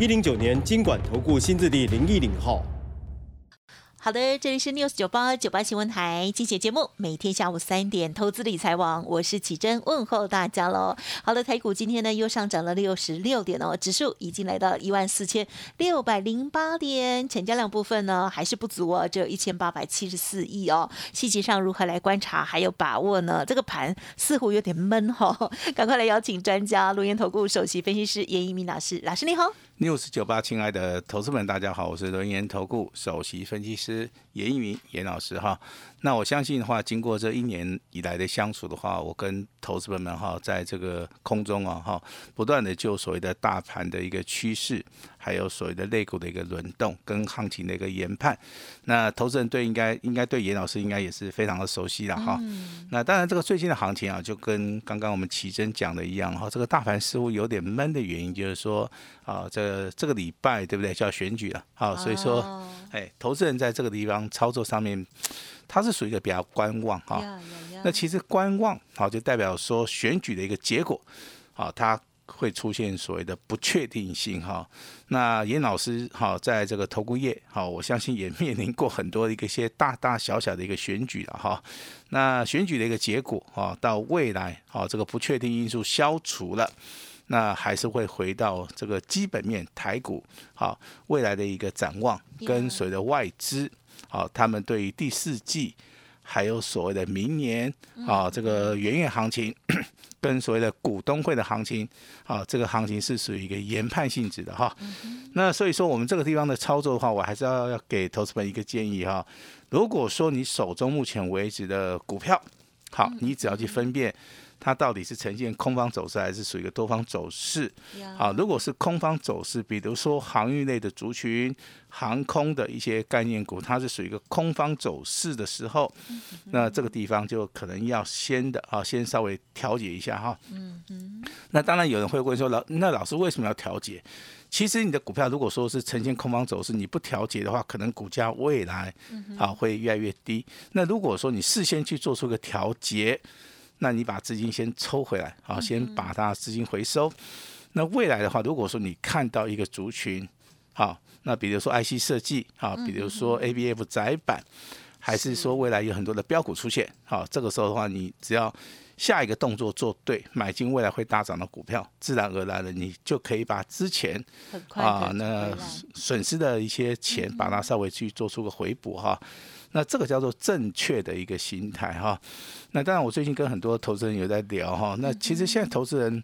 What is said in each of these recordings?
一零九年经管投顾新字第零一零号。好的，这里是 News 九八九八新闻台，精选节目，每天下午三点，投资理财网，我是启珍，问候大家喽。好的，台股今天呢又上涨了六十六点哦，指数已经来到一万四千六百零八点，成交量部分呢还是不足哦，只有一千八百七十四亿哦。细节上如何来观察，还有把握呢？这个盘似乎有点闷哈，赶快来邀请专家，录音投顾首席分析师严一鸣老师，老师你好。六四九八，亲爱的投资们，大家好，我是轮研投顾首席分析师严一鸣严老师哈。那我相信的话，经过这一年以来的相处的话，我跟投资们们哈，在这个空中啊哈，不断的就所谓的大盘的一个趋势，还有所谓的类股的一个轮动跟行情的一个研判。那投资人对应该应该对严老师应该也是非常的熟悉了哈。那当然，这个最近的行情啊，就跟刚刚我们奇珍讲的一样哈，这个大盘似乎有点闷的原因，就是说啊，这这个礼拜对不对，就要选举了，好，所以说，哎，投资人在这个地方操作上面。它是属于一个比较观望哈，那其实观望好就代表说选举的一个结果，好它会出现所谓的不确定性哈。那严老师好在这个投顾业好，我相信也 面临过很多一个些大大小小的一个选举了哈。那选举的一个结果哈，到未来哈这个不确定因素消除了，那还是会回到这个基本面台股好未来的一个展望跟随着外资。好，他们对于第四季还有所谓的明年啊，这个元月行情跟所谓的股东会的行情，啊，这个行情是属于一个研判性质的哈。那所以说，我们这个地方的操作的话，我还是要要给投资们一个建议哈。如果说你手中目前为止的股票，好，你只要去分辨。它到底是呈现空方走势还是属于一个多方走势？好，如果是空方走势，比如说航运类的族群、航空的一些概念股，它是属于一个空方走势的时候，那这个地方就可能要先的啊，先稍微调节一下哈。嗯嗯。那当然有人会问说，老那老师为什么要调节？其实你的股票如果说是呈现空方走势，你不调节的话，可能股价未来啊会越来越低。那如果说你事先去做出个调节，那你把资金先抽回来，好，先把它资金回收。那未来的话，如果说你看到一个族群，好，那比如说 IC 设计，好，比如说 ABF 窄板，还是说未来有很多的标股出现，好，这个时候的话，你只要下一个动作做对，买进未来会大涨的股票，自然而然的你就可以把之前啊那损失的一些钱，把它稍微去做出个回补哈。那这个叫做正确的一个心态哈。那当然，我最近跟很多投资人有在聊哈。那其实现在投资人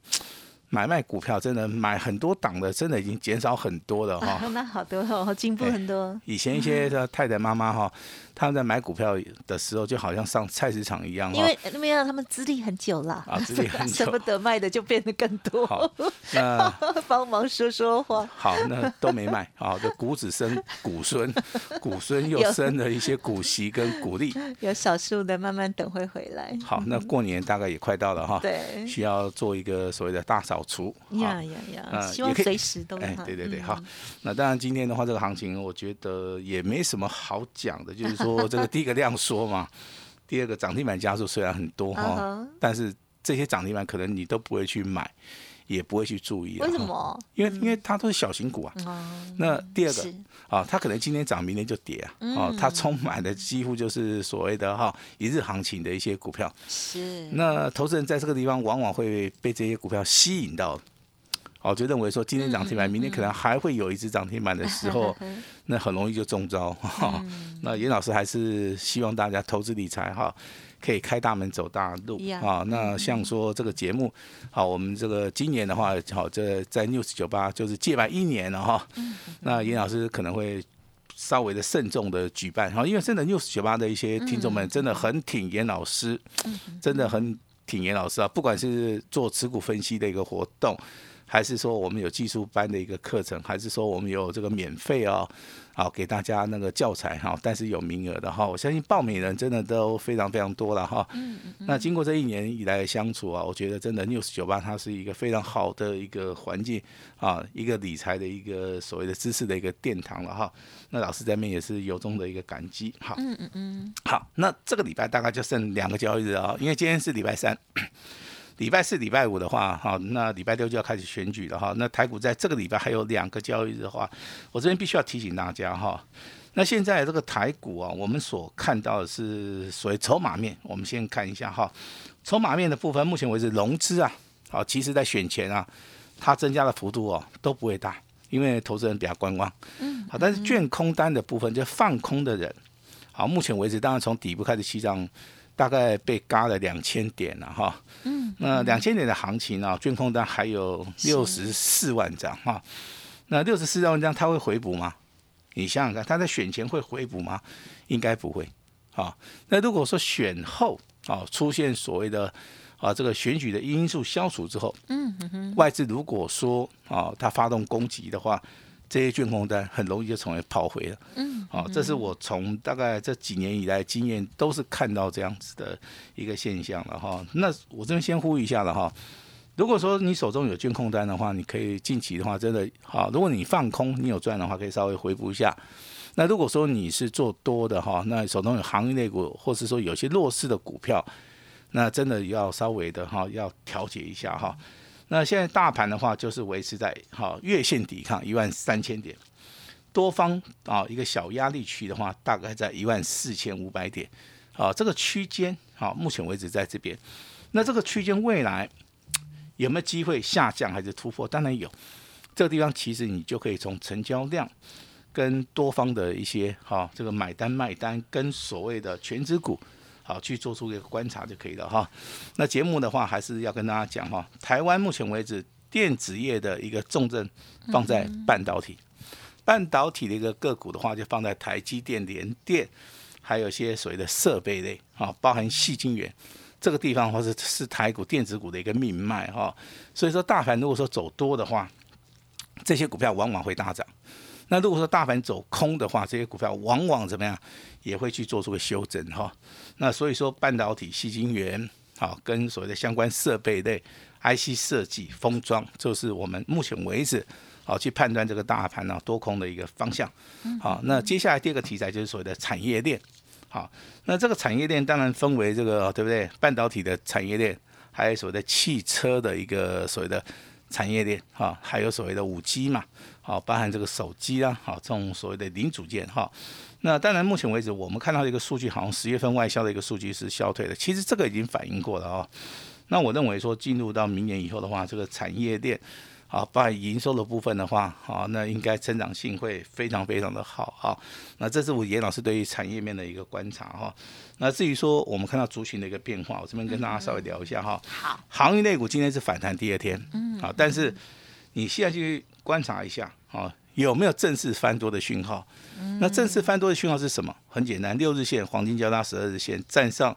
买卖股票，真的买很多档的，真的已经减少很多了哈。那好多哦，进步很多。以前一些的太太妈妈哈。他们在买股票的时候，就好像上菜市场一样，因为没有他们资历很久了啊，资历很久，舍不得卖的就变得更多。好，那 帮忙说说话。好，那都没卖好，就股子生股孙，股孙又生了一些股息跟股利，有少数的慢慢等会回来。好，那过年大概也快到了哈，对，需要做一个所谓的大扫除。呀呀呀，希望随时都哎，对对对，好。那当然今天的话，这个行情我觉得也没什么好讲的，就是说。说这个第一个量缩嘛，第二个涨停板加速虽然很多哈，但是这些涨停板可能你都不会去买，也不会去注意。为什么？因为因为它都是小型股啊。那第二个啊，它可能今天涨，明天就跌啊。哦，它充满的几乎就是所谓的哈一日行情的一些股票。是。那投资人在这个地方往往会被这些股票吸引到。哦，就认为说今天涨停板，明天可能还会有一只涨停板的时候，那很容易就中招。哈，那严老师还是希望大家投资理财哈，可以开大门走大路啊。那像说这个节目，好，我们这个今年的话，好，这在 News 酒吧就是届满一年了哈。那严老师可能会稍微的慎重的举办，哈，因为真的 News 酒吧的一些听众们真的很挺严老师，真的很挺严老师啊。不管是做持股分析的一个活动。还是说我们有技术班的一个课程，还是说我们有这个免费哦，好给大家那个教材哈，但是有名额的哈，我相信报名人真的都非常非常多了哈。嗯嗯。那经过这一年以来的相处啊，我觉得真的 News 九八它是一个非常好的一个环境啊，一个理财的一个所谓的知识的一个殿堂了哈。那老师这边也是由衷的一个感激。哈，嗯嗯嗯。好，那这个礼拜大概就剩两个交易日啊，因为今天是礼拜三。礼拜四、礼拜五的话，哈，那礼拜六就要开始选举了哈。那台股在这个礼拜还有两个交易日的话，我这边必须要提醒大家哈。那现在这个台股啊，我们所看到的是所谓筹码面，我们先看一下哈。筹码面的部分，目前为止融资啊，好，其实在选前啊，它增加的幅度哦都不会大，因为投资人比较观望。嗯。好，但是券空单的部分，就放空的人，好，目前为止，当然从底部开始起涨。大概被嘎了两千点了哈，嗯，那两千点的行情呢，券空单还有六十四万张哈，那六十四万张它会回补吗？你想想看，它在选前会回补吗？应该不会，啊，那如果说选后啊出现所谓的啊这个选举的因素消除之后，嗯哼，外资如果说啊它发动攻击的话。这些券空单很容易就成为炮灰了。嗯，好，这是我从大概这几年以来经验都是看到这样子的一个现象了哈。那我这边先呼吁一下了哈。如果说你手中有券空单的话，你可以近期的话真的好。如果你放空，你有赚的话，可以稍微回补一下。那如果说你是做多的哈，那手中有行业类股，或是说有些弱势的股票，那真的要稍微的哈，要调节一下哈。那现在大盘的话，就是维持在好月线抵抗一万三千点，多方啊一个小压力区的话，大概在一万四千五百点，啊这个区间好，目前为止在这边。那这个区间未来有没有机会下降还是突破？当然有。这个地方其实你就可以从成交量跟多方的一些哈这个买单卖单跟所谓的全指股。好，去做出一个观察就可以了哈。那节目的话，还是要跟大家讲哈，台湾目前为止电子业的一个重症放在半导体，半导体的一个个股的话，就放在台积电、联电，还有一些所谓的设备类啊，包含细晶圆这个地方，或者是台股电子股的一个命脉哈。所以说，大盘如果说走多的话，这些股票往往会大涨。那如果说大盘走空的话，这些股票往往怎么样，也会去做出个修正哈。那所以说，半导体、细晶圆，好，跟所谓的相关设备类、IC 设计、封装，就是我们目前为止好去判断这个大盘呢多空的一个方向。好，那接下来第二个题材就是所谓的产业链。好，那这个产业链当然分为这个对不对？半导体的产业链，还有所谓的汽车的一个所谓的产业链，哈，还有所谓的五 G 嘛。好，包含这个手机啊，好，这种所谓的零组件哈。那当然，目前为止我们看到一个数据，好像十月份外销的一个数据是消退的。其实这个已经反映过了啊。那我认为说，进入到明年以后的话，这个产业链，好，包含营收的部分的话，好，那应该增长性会非常非常的好哈。那这是我严老师对于产业面的一个观察哈。那至于说我们看到族群的一个变化，我这边跟大家稍微聊一下哈。好，行业类股今天是反弹第二天，嗯，好，但是你现在去。观察一下啊，有没有正式翻多的讯号？那正式翻多的讯号是什么？很简单，六日线黄金交叉十二日线站上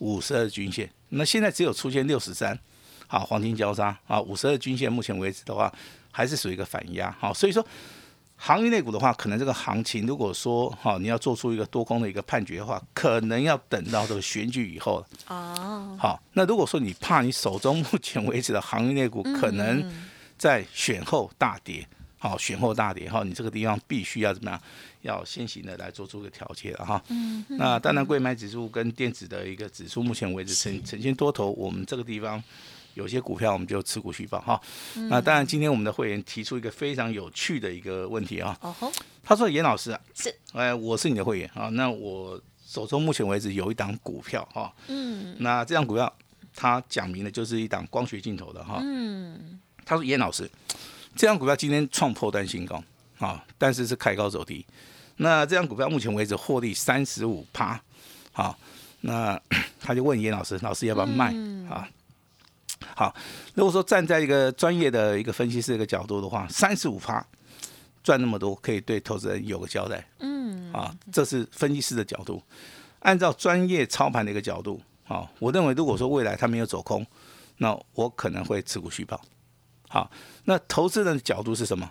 五十二均线。那现在只有出现六十三，好，黄金交叉啊，五十二均线目前为止的话还是属于一个反压。好，所以说行业内股的话，可能这个行情如果说好，你要做出一个多空的一个判决的话，可能要等到这个选举以后了。哦，好，那如果说你怕你手中 目前为止的行业内股可能。在选后大跌，好，选后大跌哈，你这个地方必须要怎么样？要先行的来做出个调节了哈。嗯。那当然，贵买指数跟电子的一个指数，目前为止呈呈现多头。我们这个地方有些股票，我们就持股续报哈。那当然，今天我们的会员提出一个非常有趣的一个问题啊。哦。他说：“严老师啊，是，哎，我是你的会员啊。那我手中目前为止有一档股票哈。嗯。那这档股票，它讲明了就是一档光学镜头的哈。嗯。他说：“严老师，这张股票今天创破单新高啊，但是是开高走低。那这张股票目前为止获利三十五趴，好，那他就问严老师，老师要不要卖啊？好，如果说站在一个专业的一个分析师一个角度的话，三十五趴赚那么多，可以对投资人有个交代。嗯，啊，这是分析师的角度。按照专业操盘的一个角度，啊，我认为如果说未来它没有走空，那我可能会持股续报。”好，那投资人的角度是什么？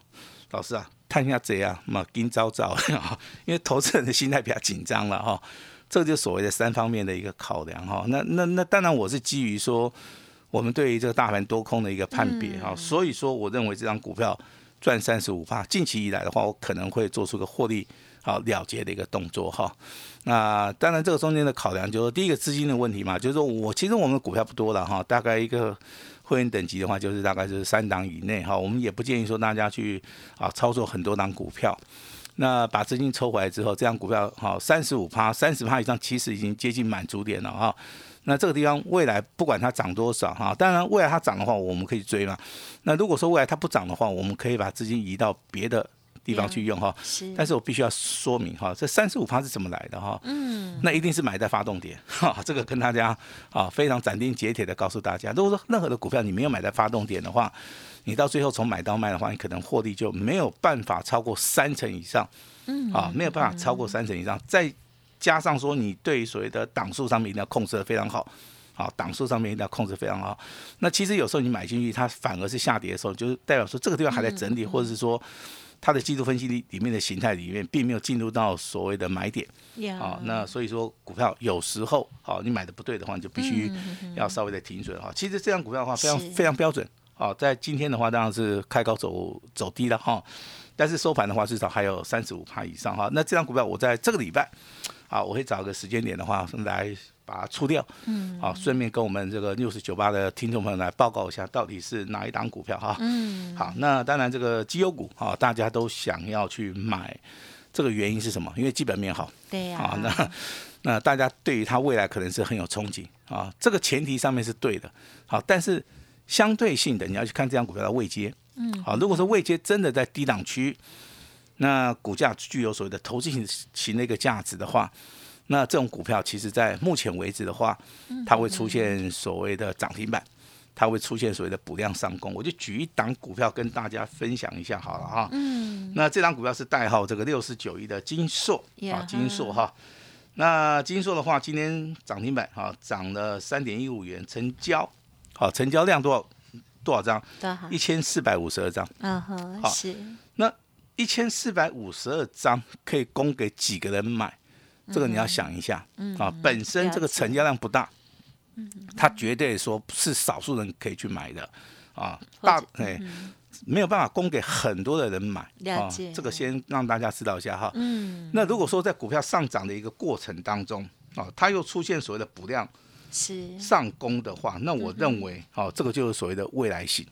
老师啊，探一下这样嘛，今朝早因为投资人的心态比较紧张了哈。这就所谓的三方面的一个考量哈。那那那当然我是基于说我们对于这个大盘多空的一个判别哈。所以说我认为这张股票赚三十五帕，近期以来的话，我可能会做出个获利好了结的一个动作哈。那当然这个中间的考量就是第一个资金的问题嘛，就是说我其实我们的股票不多了哈，大概一个。会员等级的话，就是大概就是三档以内哈，我们也不建议说大家去啊操作很多档股票。那把资金抽回来之后，这样股票哈三十五趴、三十趴以上，其实已经接近满足点了哈。那这个地方未来不管它涨多少哈，当然未来它涨的话，我们可以追嘛。那如果说未来它不涨的话，我们可以把资金移到别的。地方去用哈，是，但是我必须要说明哈，这三十五趴是怎么来的哈？嗯，那一定是买在发动点哈，这个跟大家啊非常斩钉截铁的告诉大家，如果说任何的股票你没有买在发动点的话，你到最后从买到卖的话，你可能获利就没有办法超过三成以上，嗯，啊，没有办法超过三成以上，再加上说你对所谓的档数上面一定要控制的非常好，好，档数上面一定要控制非常好。那其实有时候你买进去，它反而是下跌的时候，就是代表说这个地方还在整理，或者是说。它的技术分析里里面的形态里面，并没有进入到所谓的买点，啊，那所以说股票有时候，好，你买的不对的话，你就必须要稍微的停损哈。其实这样股票的话，非常非常标准，好，在今天的话当然是开高走走低了哈，但是收盘的话至少还有三十五帕以上哈。那这张股票我在这个礼拜，啊，我会找个时间点的话来。把它出掉，嗯，好，顺便跟我们这个六十九八的听众朋友来报告一下，到底是哪一档股票哈，嗯，好，那当然这个绩优股啊，大家都想要去买，这个原因是什么？因为基本面好，对呀，啊，那那大家对于它未来可能是很有憧憬啊，这个前提上面是对的，好，但是相对性的你要去看这张股票的位阶，嗯，好，如果说位阶真的在低档区，那股价具有所谓的投资型型的一个价值的话。那这种股票，其实在目前为止的话，它会出现所谓的涨停板，它会出现所谓的补量上攻。我就举一档股票跟大家分享一下好了哈。嗯。那这档股票是代号这个六四九一的金硕啊，金硕哈。那金硕的话，今天涨停板哈，涨了三点一五元，成交好，成交量多少多少张？一千四百五十二张。嗯哼，是。那一千四百五十二张可以供给几个人买？这个你要想一下。啊，本身这个成交量不大，它绝对说是少数人可以去买的。啊，大哎没有办法供给很多的人买啊，这个先让大家知道一下哈。嗯，那如果说在股票上涨的一个过程当中啊，它又出现所谓的补量是。上攻的话，那我认为哦，这个就是所谓的未来性。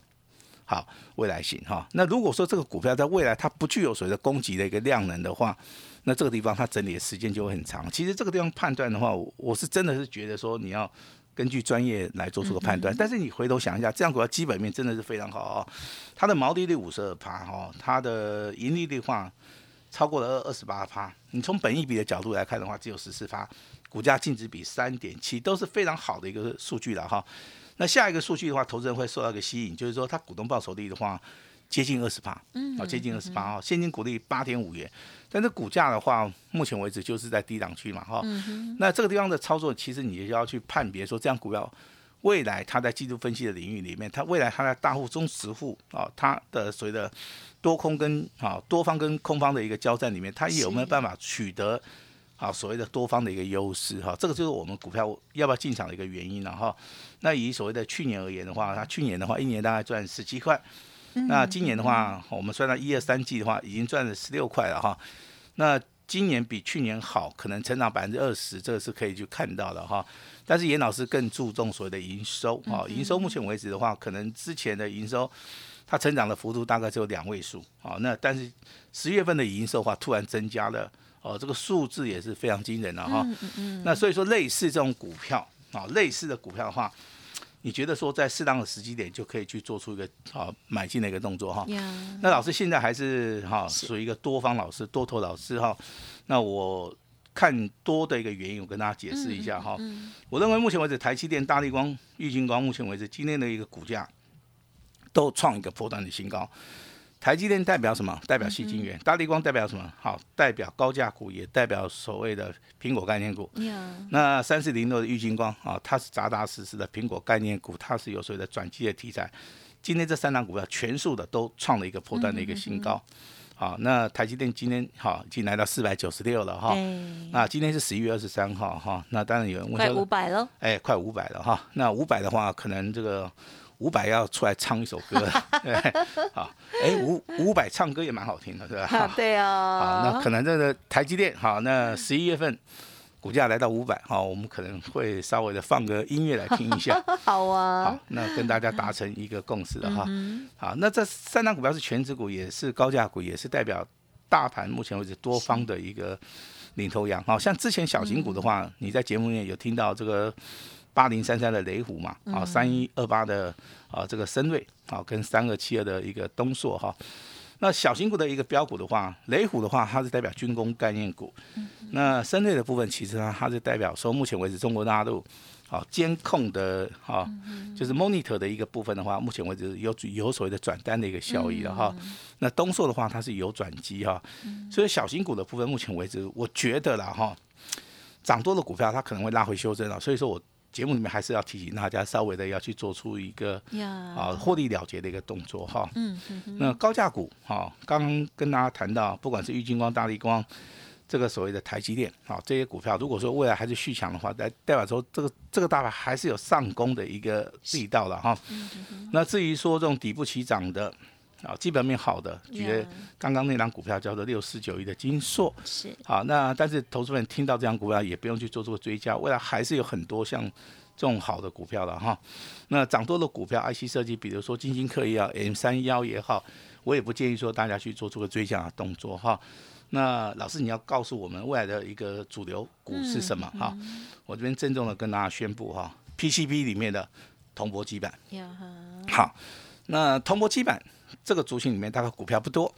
好，未来型哈。那如果说这个股票在未来它不具有所谓的供给的一个量能的话，那这个地方它整理的时间就会很长。其实这个地方判断的话，我是真的是觉得说你要根据专业来做出个判断。但是你回头想一下，这样股票基本面真的是非常好哦。它的毛利率五十二趴哈，它的盈利率话超过了二二十八趴。你从本益比的角度来看的话，只有十四趴，股价净值比三点七都是非常好的一个数据了哈。那下一个数据的话，投资人会受到一个吸引，就是说它股东报酬率的话接近二十八，嗯，啊接近二十八啊，现金股利八点五元，但是股价的话，目前为止就是在低档区嘛，哈，那这个地方的操作，其实你就要去判别说，这样股票未来它在季度分析的领域里面，它未来它在大户、中实户啊，它的所谓的多空跟啊多方跟空方的一个交战里面，它有没有办法取得？好，所谓的多方的一个优势哈，这个就是我们股票要不要进场的一个原因了哈。那以所谓的去年而言的话，它去年的话一年大概赚十七块，那今年的话，我们算到一二三季的话，已经赚了十六块了哈。那今年比去年好，可能成长百分之二十，这个是可以去看到的哈。但是严老师更注重所谓的营收啊，营收目前为止的话，可能之前的营收它成长的幅度大概只有两位数啊。那但是十月份的营收的话，突然增加了。哦，这个数字也是非常惊人的哈。嗯嗯那所以说，类似这种股票啊，类似的股票的话，你觉得说在适当的时机点就可以去做出一个啊买进的一个动作哈。那老师现在还是哈属于一个多方老师、多头老师哈。那我看多的一个原因，我跟大家解释一下哈。我认为目前为止，台积电、大力光、玉金光，目前为止今天的一个股价都创一个破断的新高。台积电代表什么？代表细晶圆。大力光代表什么？好，代表高价股，也代表所谓的苹果概念股。那三四零六的玉金光啊，它是扎扎实实的苹果概念股，它是有所谓的转机的题材。今天这三档股票全数的都创了一个破断的一个新高。好，那台积电今天好已经来到四百九十六了哈。那今天是十一月二十三号哈。那当然有人问快五百了。哎，快五百了哈。那五百的话，可能这个五百要出来唱一首歌。对 好，哎五五百唱歌也蛮好听的，对吧？对啊。好，那可能这个台积电好，那十一月份。股价来到五百，好，我们可能会稍微的放个音乐来听一下。好啊，好，那跟大家达成一个共识了哈。好，那这三档股票是全指股，也是高价股，也是代表大盘目前为止多方的一个领头羊。好像之前小型股的话，你在节目里面有听到这个八零三三的雷虎嘛？啊，三一二八的啊这个深瑞，啊跟三二七二的一个东硕哈。那小型股的一个标股的话，雷虎的话，它是代表军工概念股。那深瑞的部分，其实呢，它是代表说，目前为止中国大陆啊监控的哈，就是 monitor 的一个部分的话，目前为止有有所谓的转单的一个效益了哈。那东硕的话，它是有转机哈。所以小型股的部分，目前为止，我觉得啦哈，涨多的股票它可能会拉回修正了。所以说我。节目里面还是要提醒大家，稍微的要去做出一个啊获利了结的一个动作哈。嗯。那高价股哈，刚刚跟大家谈到，不管是玉金光、大力光，这个所谓的台积电，啊这些股票，如果说未来还是续强的话，代代表说这个这个大盘还是有上攻的一个力道了哈。那至于说这种底部起涨的。啊，基本面好的，觉得刚刚那张股票叫做六四九一的金硕是好，那但是投资人听到这张股票也不用去做这个追加，未来还是有很多像这种好的股票的哈。那涨多的股票，IC 设计，比如说金星科也好，M 三幺也好，我也不建议说大家去做出个追加的动作哈。那老师你要告诉我们未来的一个主流股是什么哈？我这边郑重的跟大家宣布哈，PCB 里面的铜箔基板，好，那铜箔基板。这个族群里面大概股票不多，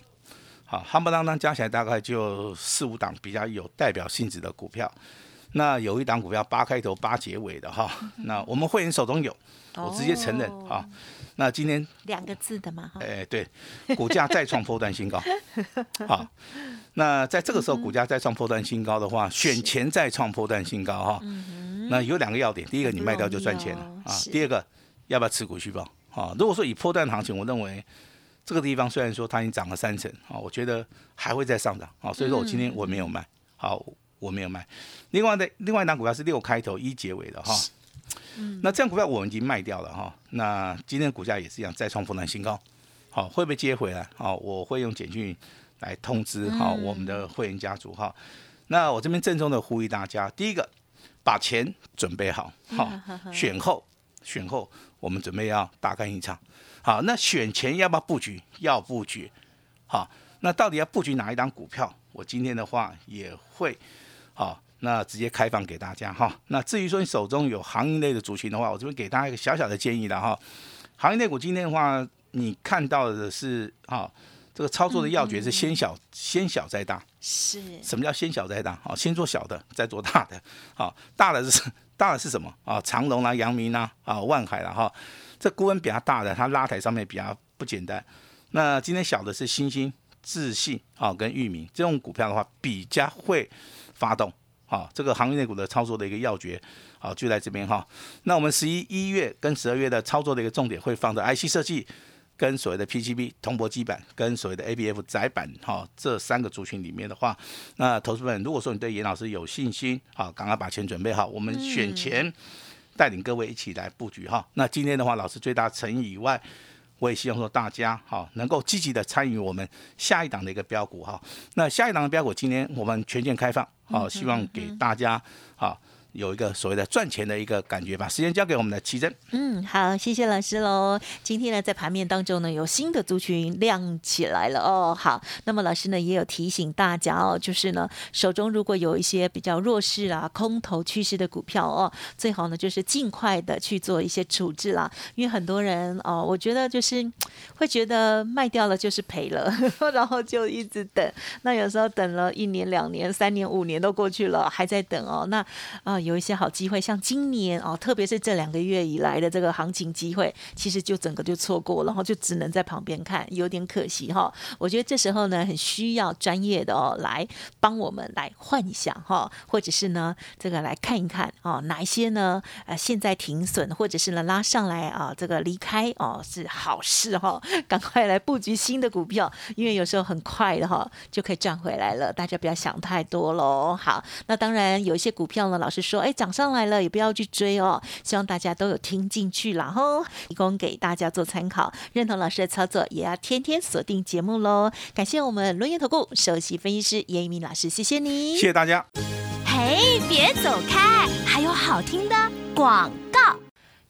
好，夯不啷当加起来大概就四五档比较有代表性质的股票。那有一档股票八开头八结尾的哈，那我们会员手中有，我直接承认哈。那今天两个字的嘛，哎对，股价再创破断新高，好，那在这个时候股价再创破断新高的话，选前再创破断新高哈。那有两个要点，第一个你卖掉就赚钱了啊，第二个要不要持股续报？啊，如果说以破断行情，我认为。这个地方虽然说它已经涨了三成，啊，我觉得还会再上涨，啊，所以说我今天我没有卖，好，我没有卖。另外的另外一档股票是六开头一结尾的哈，那这样股票我们已经卖掉了哈，那今天股价也是一样再创波段新高，好，会不会接回来？好，我会用简讯来通知哈我们的会员家族哈。那我这边郑重的呼吁大家，第一个把钱准备好，好，选后选后我们准备要大干一场。好，那选前要不要布局？要布局。好，那到底要布局哪一档股票？我今天的话也会，好，那直接开放给大家哈。那至于说你手中有行业类的族群的话，我这边给大家一个小小的建议了哈。行业类股今天的话，你看到的是哈，这个操作的要诀是先小先小再大。是。什么叫先小再大？好，先做小的，再做大的。好，大的是大的是什么啊？长隆啦，阳明啦，啊，万海啦，哈。这股本比较大的，它拉抬上面比较不简单。那今天小的是星星、自信啊，跟域名这种股票的话，比较会发动。好，这个行业内股的操作的一个要诀，好就在这边哈。那我们十一一月跟十二月的操作的一个重点会放在 IC 设计跟所谓的 PGB 铜箔基板跟所谓的 ABF 窄板哈这三个族群里面的话，那投资们如果说你对严老师有信心，好，赶快把钱准备好，我们选钱。带领各位一起来布局哈。那今天的话，老师最大诚意以外，我也希望说大家哈能够积极的参与我们下一档的一个标股哈。那下一档的标股，今天我们全线开放，好，希望给大家好。有一个所谓的赚钱的一个感觉吧。时间交给我们的奇珍。嗯，好，谢谢老师喽。今天呢，在盘面当中呢，有新的族群亮起来了哦。好，那么老师呢也有提醒大家哦，就是呢手中如果有一些比较弱势啊、空头趋势的股票哦，最好呢就是尽快的去做一些处置啦。因为很多人哦，我觉得就是会觉得卖掉了就是赔了，然后就一直等。那有时候等了一年、两年、三年、五年都过去了，还在等哦。那啊。有一些好机会，像今年哦，特别是这两个月以来的这个行情机会，其实就整个就错过，然后就只能在旁边看，有点可惜哈。我觉得这时候呢，很需要专业的哦来帮我们来幻想哈，或者是呢这个来看一看哦，哪一些呢呃现在停损，或者是呢拉上来啊这个离开哦是好事哈，赶快来布局新的股票，因为有时候很快的哈就可以赚回来了，大家不要想太多喽。好，那当然有一些股票呢，老师说哎涨上来了也不要去追哦，希望大家都有听进去然后提供给大家做参考，认同老师的操作也要天天锁定节目喽。感谢我们轮研投顾首席分析师严一鸣老师，谢谢你，谢谢大家。嘿，别走开，还有好听的广告。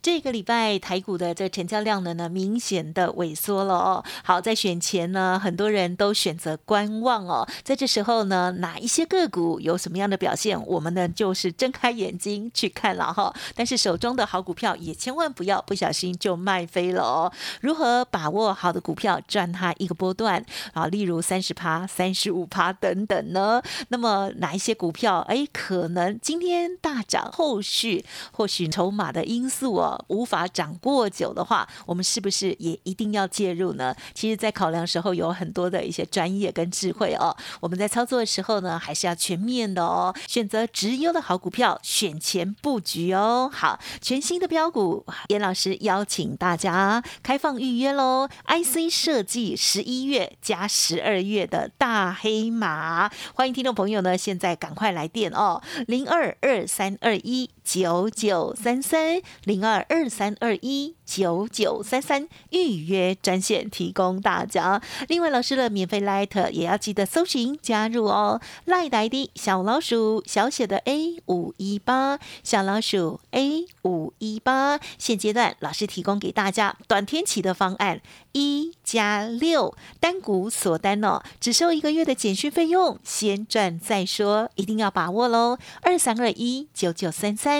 这个礼拜台股的这成交量呢呢明显的萎缩了哦。好，在选前呢，很多人都选择观望哦。在这时候呢，哪一些个股有什么样的表现，我们呢就是睁开眼睛去看了哈。但是手中的好股票也千万不要不小心就卖飞了哦。如何把握好的股票赚它一个波段啊？例如三十趴、三十五趴等等呢？那么哪一些股票哎可能今天大涨，后续或许筹码的因素哦。无法涨过久的话，我们是不是也一定要介入呢？其实，在考量时候有很多的一些专业跟智慧哦。我们在操作的时候呢，还是要全面的哦，选择直优的好股票，选前布局哦。好，全新的标股，严老师邀请大家开放预约喽。IC 设计十一月加十二月的大黑马，欢迎听众朋友呢，现在赶快来电哦，零二二三二一九九三三零二。二三二一九九三三预约专线提供大家。另外，老师的免费 Light 也要记得搜寻加入哦。Light ID 小老鼠小写的 A 五一八小老鼠 A 五一八。现阶段老师提供给大家短天期的方案一加六单股锁单哦，只收一个月的简讯费用，先赚再说，一定要把握喽。二三二一九九三三